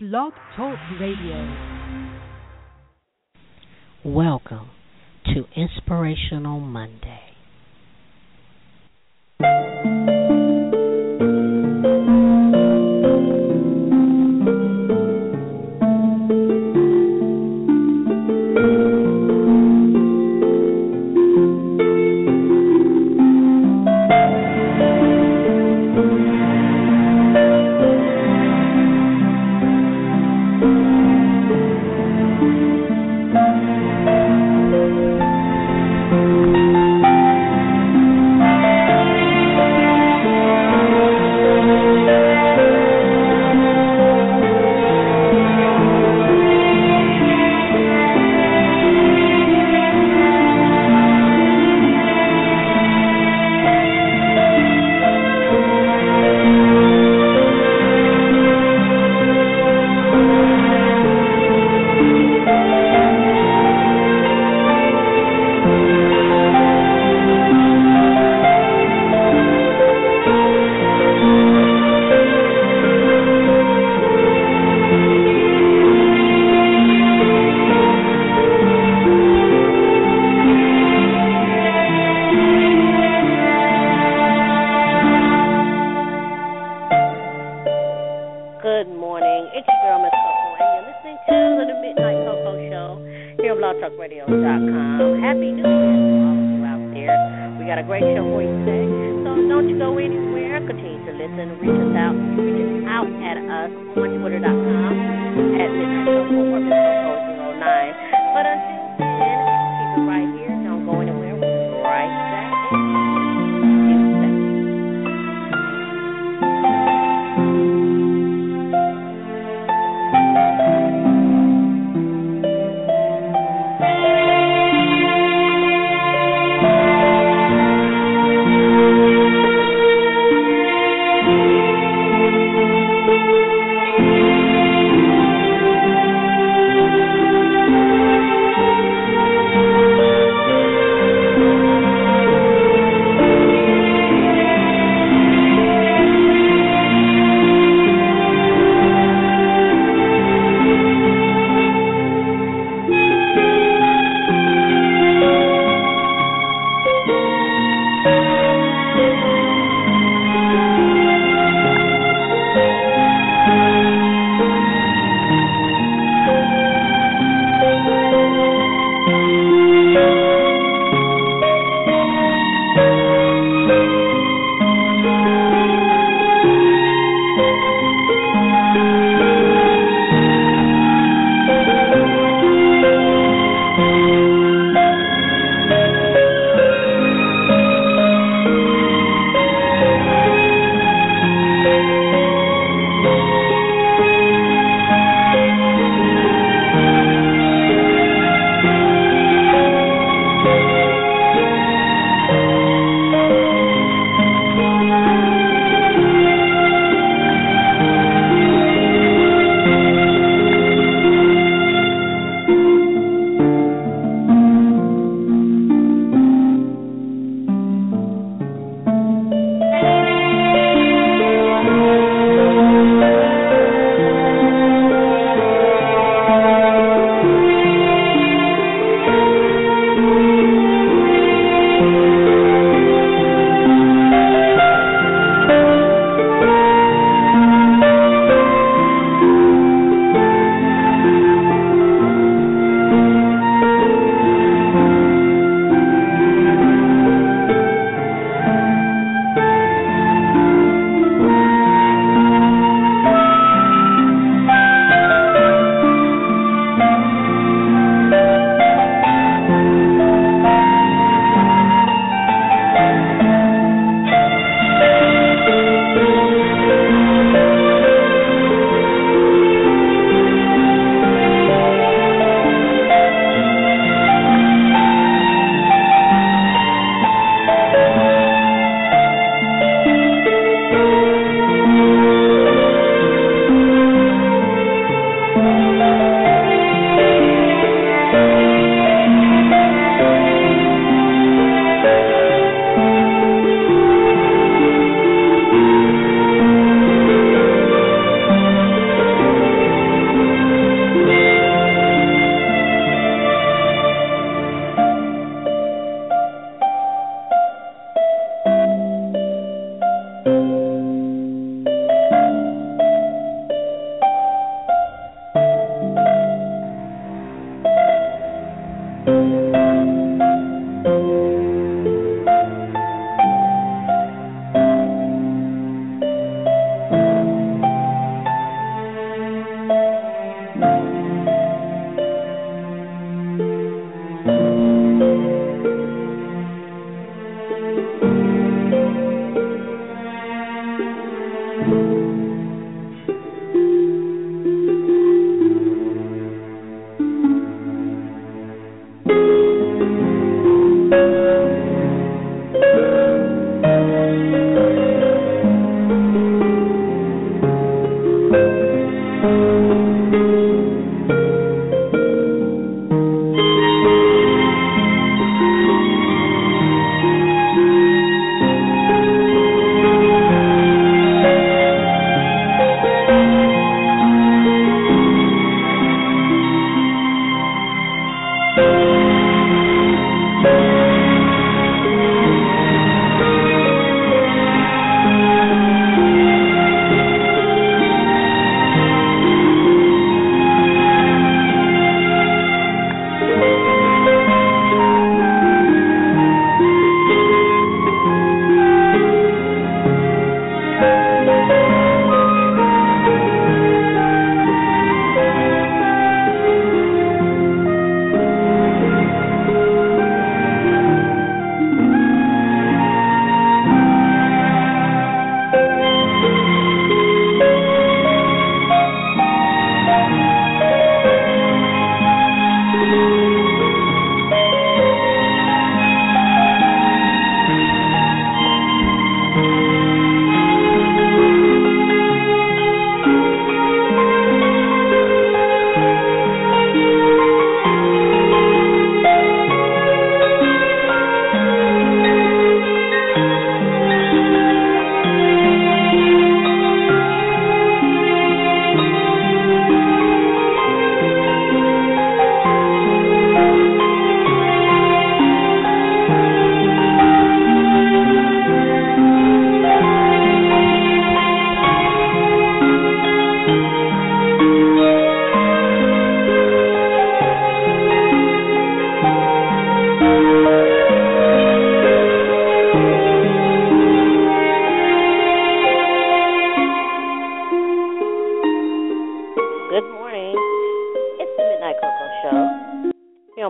Blog Talk Radio. Welcome to Inspirational Monday.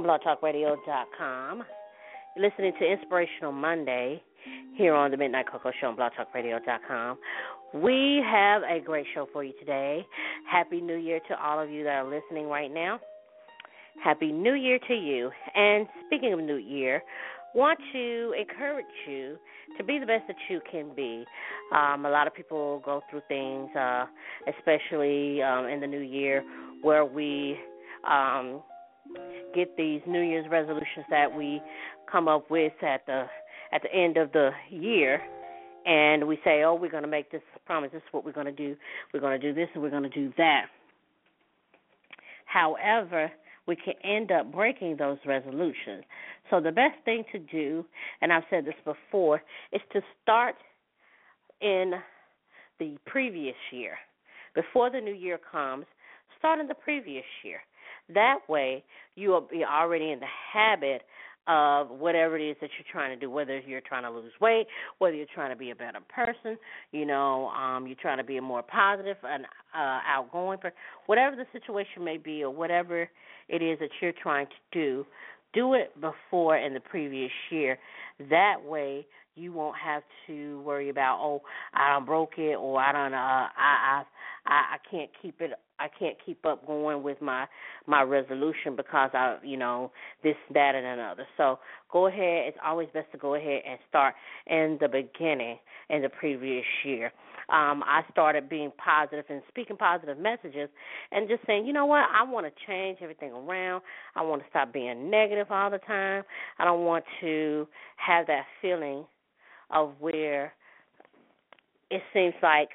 blogtalkradio.com. You're listening to Inspirational Monday here on the Midnight Coco Show on blogtalkradio.com. We have a great show for you today. Happy New Year to all of you that are listening right now. Happy New Year to you. And speaking of New Year, want to encourage you to be the best that you can be. Um, a lot of people go through things, uh, especially um, in the new year, where we um, get these New Year's resolutions that we come up with at the at the end of the year and we say, "Oh, we're going to make this promise. This is what we're going to do. We're going to do this and we're going to do that." However, we can end up breaking those resolutions. So the best thing to do, and I've said this before, is to start in the previous year. Before the new year comes, start in the previous year. That way, you will be already in the habit of whatever it is that you're trying to do, whether you're trying to lose weight, whether you're trying to be a better person, you know, um, you're trying to be a more positive and uh, outgoing person, whatever the situation may be, or whatever it is that you're trying to do, do it before in the previous year. That way, you won't have to worry about oh I don't broke it or I don't uh I I I can't keep it I can't keep up going with my my resolution because I you know this that and another. So go ahead. It's always best to go ahead and start in the beginning in the previous year. Um, I started being positive and speaking positive messages and just saying, you know what, I want to change everything around. I want to stop being negative all the time. I don't want to have that feeling of where it seems like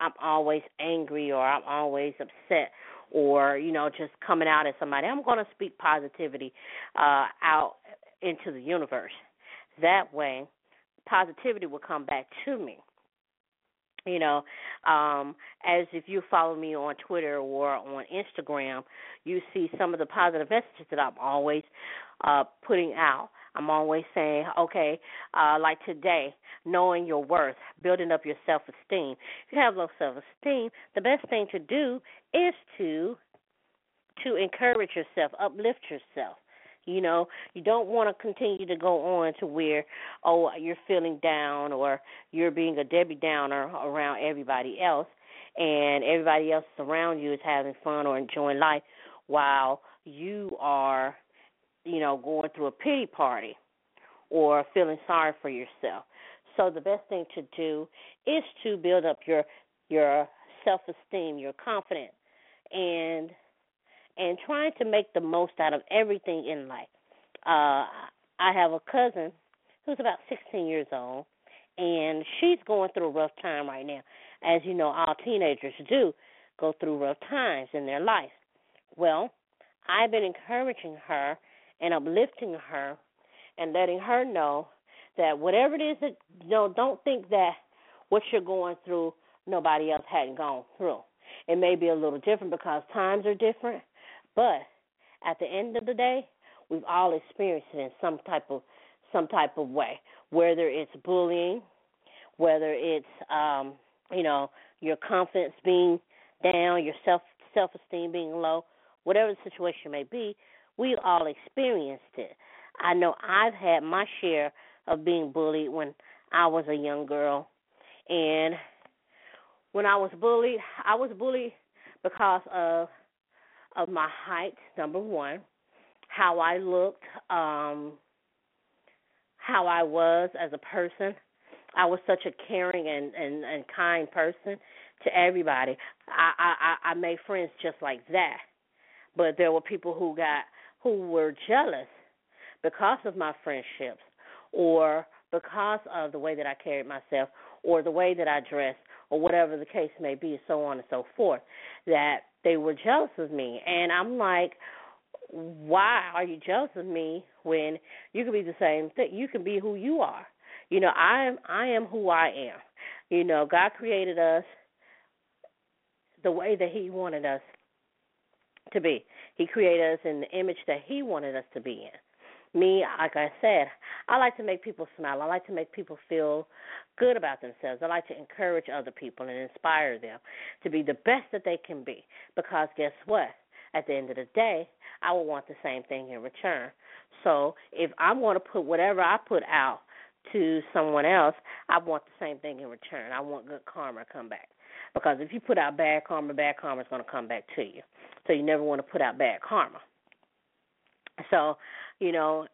I'm always angry or I'm always upset or you know just coming out at somebody. I'm going to speak positivity uh out into the universe. That way positivity will come back to me. You know, um, as if you follow me on Twitter or on Instagram, you see some of the positive messages that I'm always uh, putting out. I'm always saying, okay, uh, like today, knowing your worth, building up your self esteem. If you have low self esteem, the best thing to do is to to encourage yourself, uplift yourself. You know, you don't want to continue to go on to where, oh, you're feeling down or you're being a Debbie Downer around everybody else, and everybody else around you is having fun or enjoying life while you are you know, going through a pity party or feeling sorry for yourself. So the best thing to do is to build up your your self esteem, your confidence, and and trying to make the most out of everything in life. Uh I have a cousin who's about 16 years old and she's going through a rough time right now. As you know, all teenagers do go through rough times in their life. Well, I've been encouraging her and uplifting her and letting her know that whatever it is that you know, don't think that what you're going through nobody else hadn't gone through. It may be a little different because times are different, but at the end of the day, we've all experienced it in some type of some type of way, whether it's bullying, whether it's um, you know, your confidence being down, your self self esteem being low, whatever the situation may be, we've all experienced it. I know I've had my share of being bullied when I was a young girl. And when I was bullied, I was bullied because of of my height, number one, how I looked, um, how I was as a person. I was such a caring and, and, and kind person to everybody. I, I I made friends just like that. But there were people who got who were jealous because of my friendships or because of the way that I carried myself or the way that I dressed or whatever the case may be, so on and so forth, that they were jealous of me. And I'm like, why are you jealous of me when you can be the same thing? You can be who you are. You know, I am I am who I am. You know, God created us the way that he wanted us to be. He created us in the image that He wanted us to be in. Me, like I said, I like to make people smile. I like to make people feel good about themselves. I like to encourage other people and inspire them to be the best that they can be. Because guess what? At the end of the day, I will want the same thing in return. So if I'm going to put whatever I put out to someone else, I want the same thing in return. I want good karma to come back. Because if you put out bad karma, bad karma is going to come back to you. So you never want to put out bad karma. So, you know,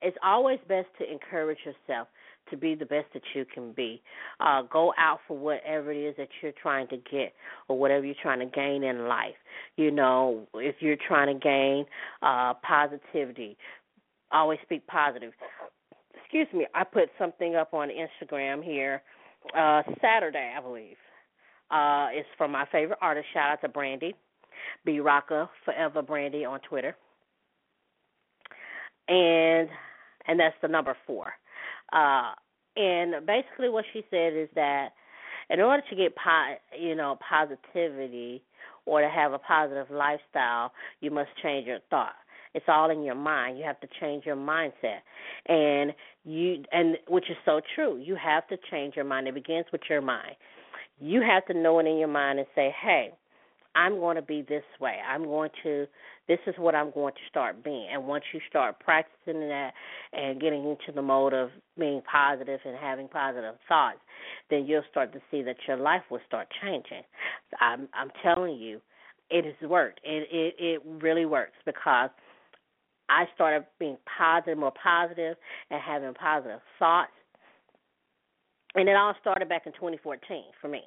it's always best to encourage yourself to be the best that you can be. Uh, go out for whatever it is that you're trying to get or whatever you're trying to gain in life. You know, if you're trying to gain uh, positivity, always speak positive. Excuse me, I put something up on Instagram here uh, Saturday, I believe. Uh, it's from my favorite artist. Shout out to Brandy, B Rocka Forever Brandy on Twitter, and and that's the number four. Uh, and basically, what she said is that in order to get po- you know positivity or to have a positive lifestyle, you must change your thought. It's all in your mind. You have to change your mindset, and you and which is so true. You have to change your mind. It begins with your mind you have to know it in your mind and say, hey, I'm going to be this way. I'm going to, this is what I'm going to start being. And once you start practicing that and getting into the mode of being positive and having positive thoughts, then you'll start to see that your life will start changing. I'm, I'm telling you, it has worked. It, it, it really works because I started being positive, more positive, and having positive thoughts and it all started back in 2014 for me.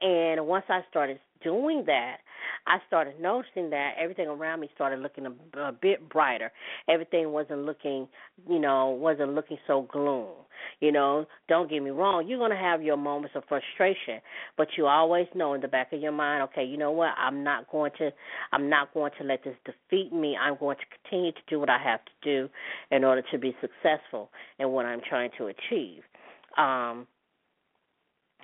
And once I started doing that, I started noticing that everything around me started looking a, a bit brighter. Everything wasn't looking, you know, wasn't looking so gloom. You know, don't get me wrong, you're going to have your moments of frustration, but you always know in the back of your mind, okay, you know what? I'm not going to I'm not going to let this defeat me. I'm going to continue to do what I have to do in order to be successful in what I'm trying to achieve um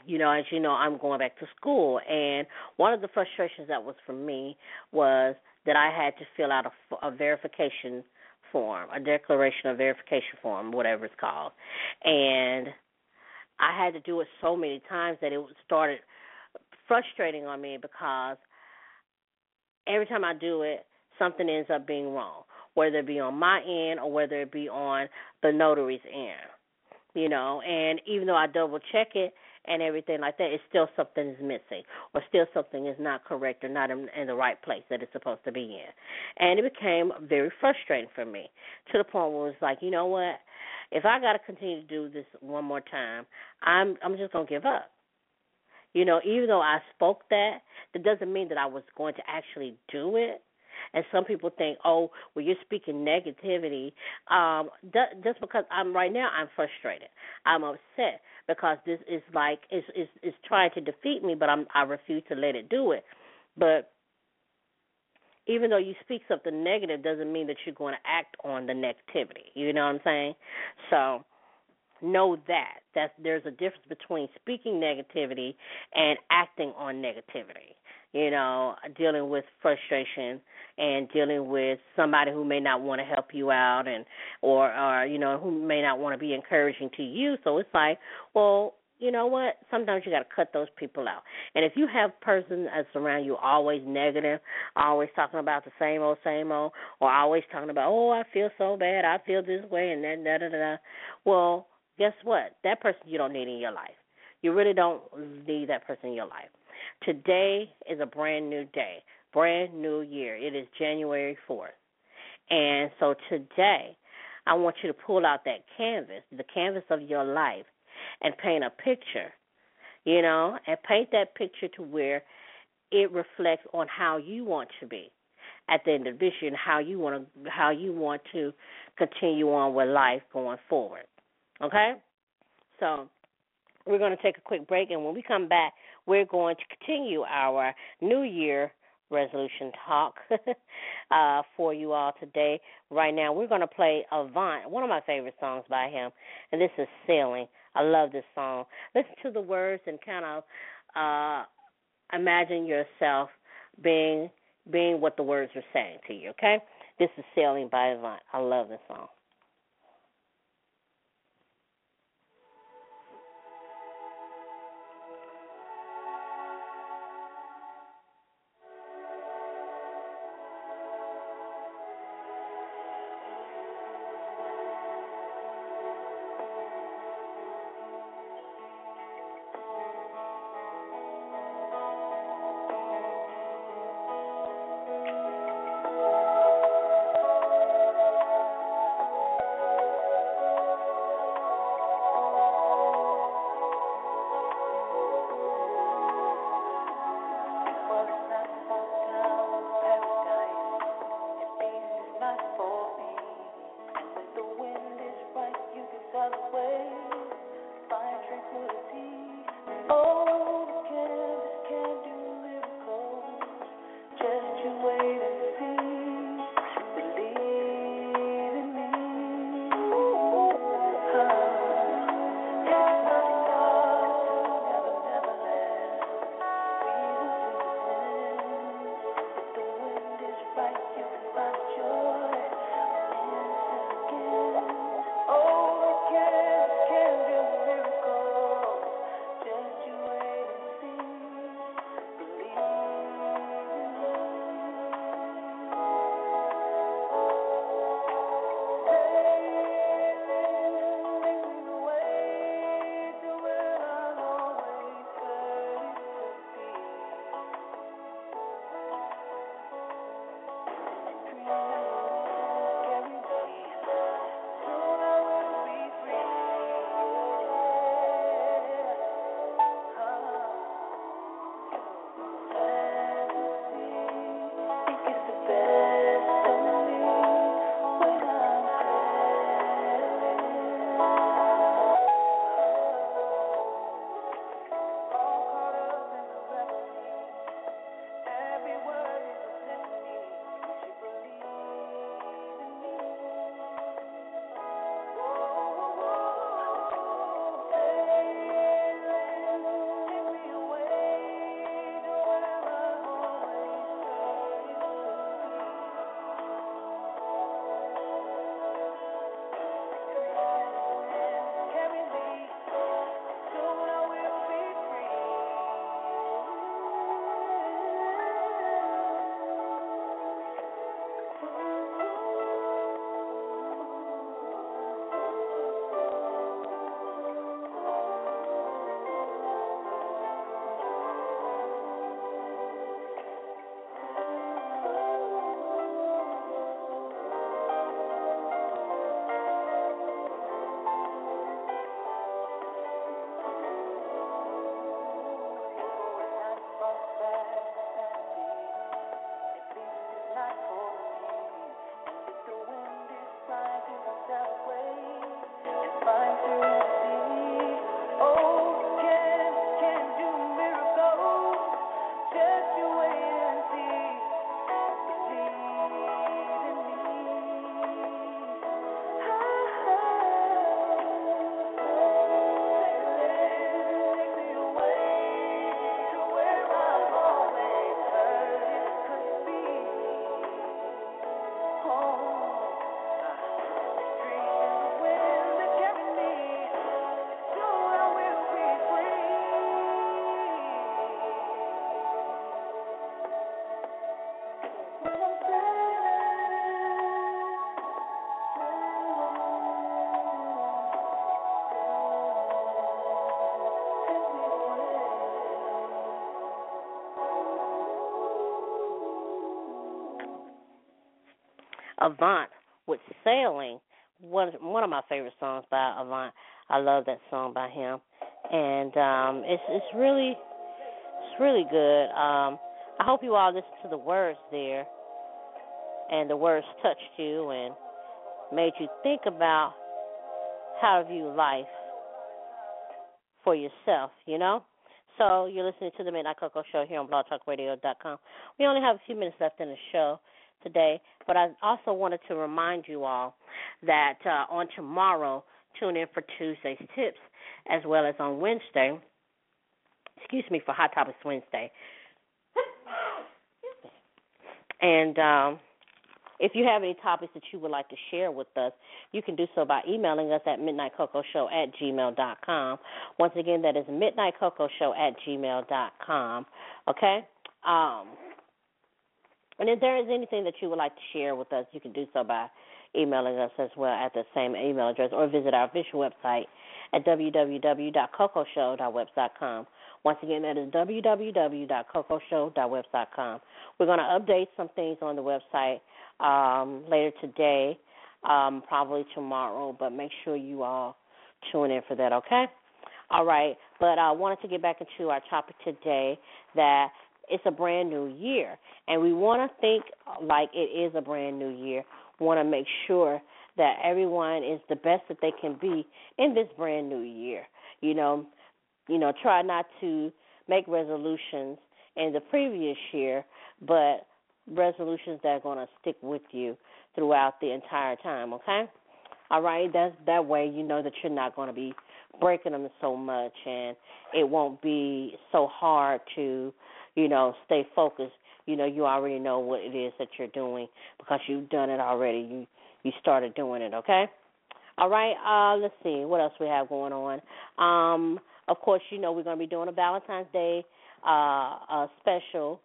you know, as you know, I'm going back to school, and one of the frustrations that was for me was that I had to fill out a, a verification form, a declaration of verification form, whatever it's called, and I had to do it so many times that it started frustrating on me because every time I do it, something ends up being wrong, whether it be on my end or whether it be on the notary's end you know, and even though I double check it and everything like that, it's still something is missing or still something is not correct or not in, in the right place that it's supposed to be in. And it became very frustrating for me to the point where it was like, you know what? If I got to continue to do this one more time, I'm I'm just to give up. You know, even though I spoke that, that doesn't mean that I was going to actually do it. And some people think, oh, well, you're speaking negativity. Um, just because I'm right now, I'm frustrated. I'm upset because this is like it's it's, it's trying to defeat me, but I'm I refuse to let it do it. But even though you speak something negative doesn't mean that you're going to act on the negativity. You know what I'm saying? So know that that there's a difference between speaking negativity and acting on negativity. You know, dealing with frustration and dealing with somebody who may not want to help you out and or or you know who may not want to be encouraging to you. So it's like, well, you know what? Sometimes you got to cut those people out. And if you have persons that's around you always negative, always talking about the same old, same old, or always talking about, oh, I feel so bad, I feel this way, and then da da da. Well, guess what? That person you don't need in your life. You really don't need that person in your life. Today is a brand new day, brand new year. It is January 4th. And so today, I want you to pull out that canvas, the canvas of your life, and paint a picture, you know, and paint that picture to where it reflects on how you want to be at the end of this year and how you want to how you want to continue on with life going forward. Okay? So we're going to take a quick break and when we come back, we're going to continue our New Year resolution talk uh, for you all today. Right now, we're going to play Avant, one of my favorite songs by him, and this is Sailing. I love this song. Listen to the words and kind of uh, imagine yourself being being what the words are saying to you. Okay, this is Sailing by Avant. I love this song. Avant with Sailing. One one of my favorite songs by Avant. I love that song by him, and um, it's it's really it's really good. Um, I hope you all listen to the words there, and the words touched you and made you think about how to view life for yourself. You know. So you're listening to the Midnight Coco Show here on BlogTalkRadio.com. We only have a few minutes left in the show today, but I also wanted to remind you all that uh, on tomorrow, tune in for Tuesday's tips, as well as on Wednesday. Excuse me for Hot Topics Wednesday. And um, if you have any topics that you would like to share with us, you can do so by emailing us at midnightcocoshow at gmail.com. Once again, that is midnightcocoshow at gmail.com. Okay? Um, and if there is anything that you would like to share with us, you can do so by emailing us as well at the same email address or visit our official website at www.cocoshow.webs.com. Once again, that is www.cocoshow.webs.com. We're going to update some things on the website um, later today, um, probably tomorrow, but make sure you all tune in for that, okay? All right, but I wanted to get back into our topic today that it's a brand new year, and we want to think like it is a brand new year. Want to make sure that everyone is the best that they can be in this brand new year. You know, you know, try not to make resolutions in the previous year, but resolutions that are going to stick with you throughout the entire time, okay? All right, that's that way you know that you're not going to be breaking them so much and it won't be so hard to, you know, stay focused. You know, you already know what it is that you're doing because you've done it already. You you started doing it, okay? All right, uh let's see what else we have going on. Um of course, you know we're going to be doing a Valentine's Day uh, uh, special,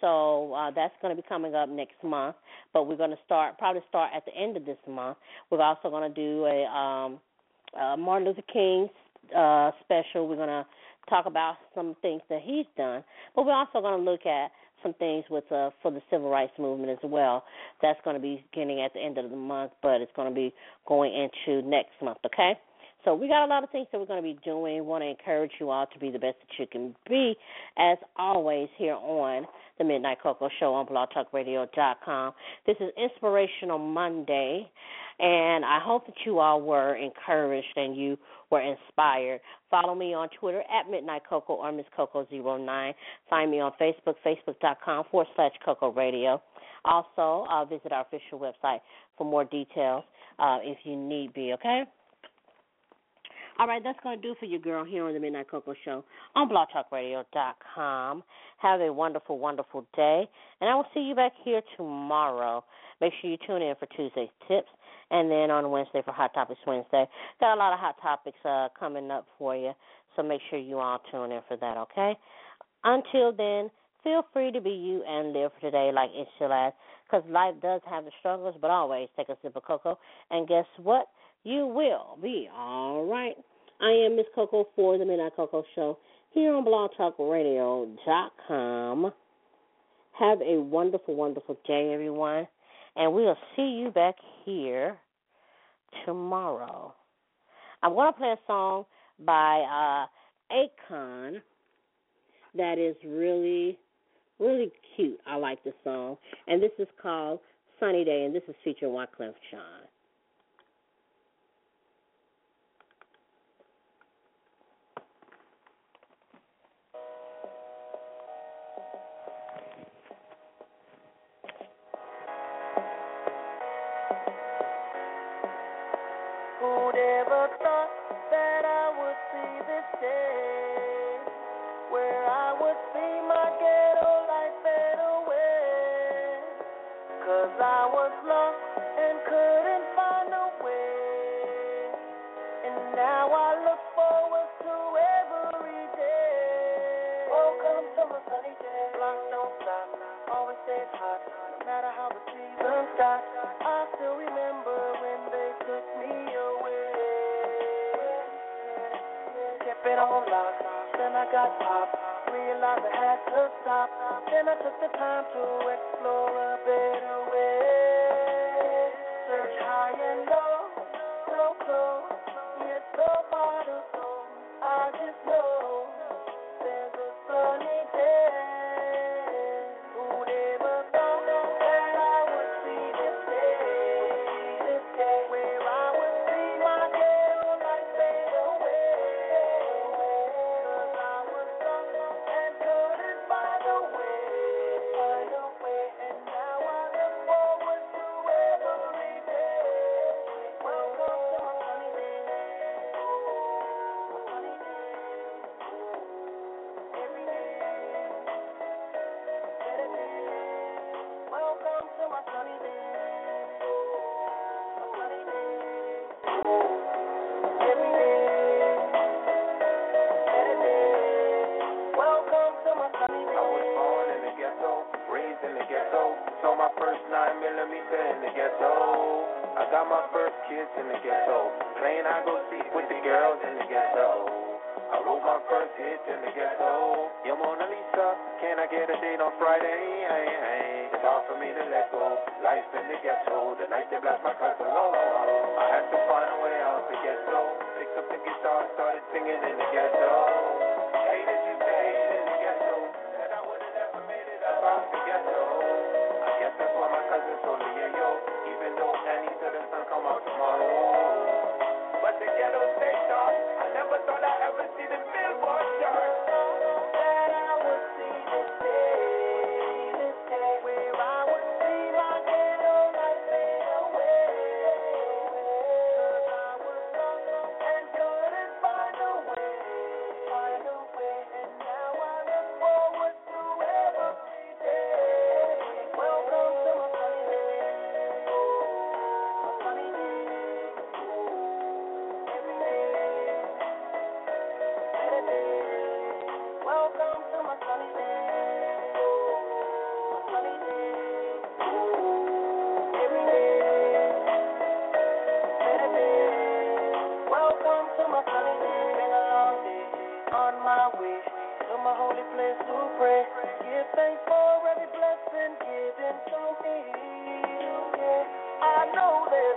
so uh, that's going to be coming up next month. But we're going to start probably start at the end of this month. We're also going to do a um, uh, Martin Luther King uh, special. We're going to talk about some things that he's done, but we're also going to look at some things with uh, for the civil rights movement as well. That's going to be beginning at the end of the month, but it's going to be going into next month. Okay. So we got a lot of things that we're going to be doing. Want to encourage you all to be the best that you can be, as always, here on the Midnight Coco Show on blogtalkradio.com. This is Inspirational Monday, and I hope that you all were encouraged and you were inspired. Follow me on Twitter at Midnight Coco or Miss Coco09. Find me on Facebook, facebook.com forward slash Koko Radio. Also, uh, visit our official website for more details uh, if you need be, okay? All right, that's going to do for you, girl, here on the Midnight Coco Show on blogtalkradio.com. Have a wonderful, wonderful day, and I will see you back here tomorrow. Make sure you tune in for Tuesday's tips, and then on Wednesday for Hot Topics Wednesday. Got a lot of hot topics uh, coming up for you, so make sure you all tune in for that, okay? Until then, feel free to be you and live for today like it's your last, because life does have its struggles, but always take a sip of cocoa, and guess what? You will be all right. I am Miss Coco for the Midnight Coco Show here on blogtalkradio.com. Have a wonderful, wonderful day, everyone. And we'll see you back here tomorrow. I'm going to play a song by uh, Akon that is really, really cute. I like the song. And this is called Sunny Day, and this is featuring Wyclef day. Jean. Then I took the time to explore a better way.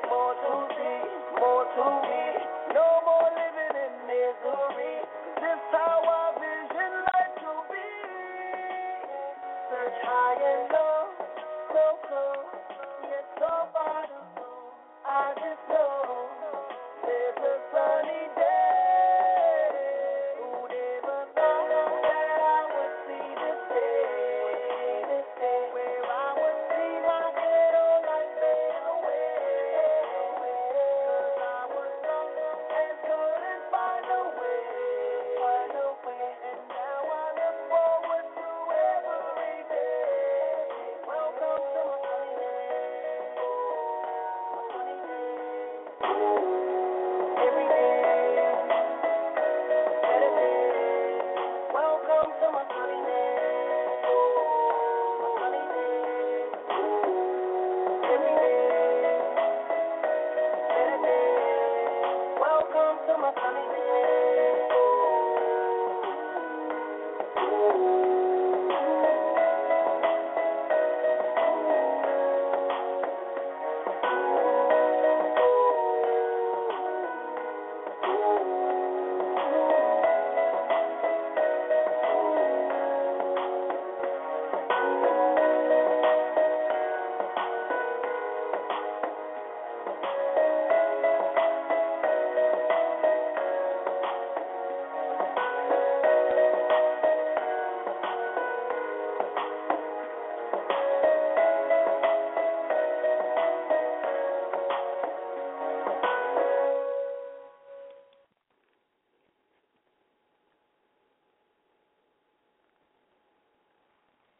more to be, more to be.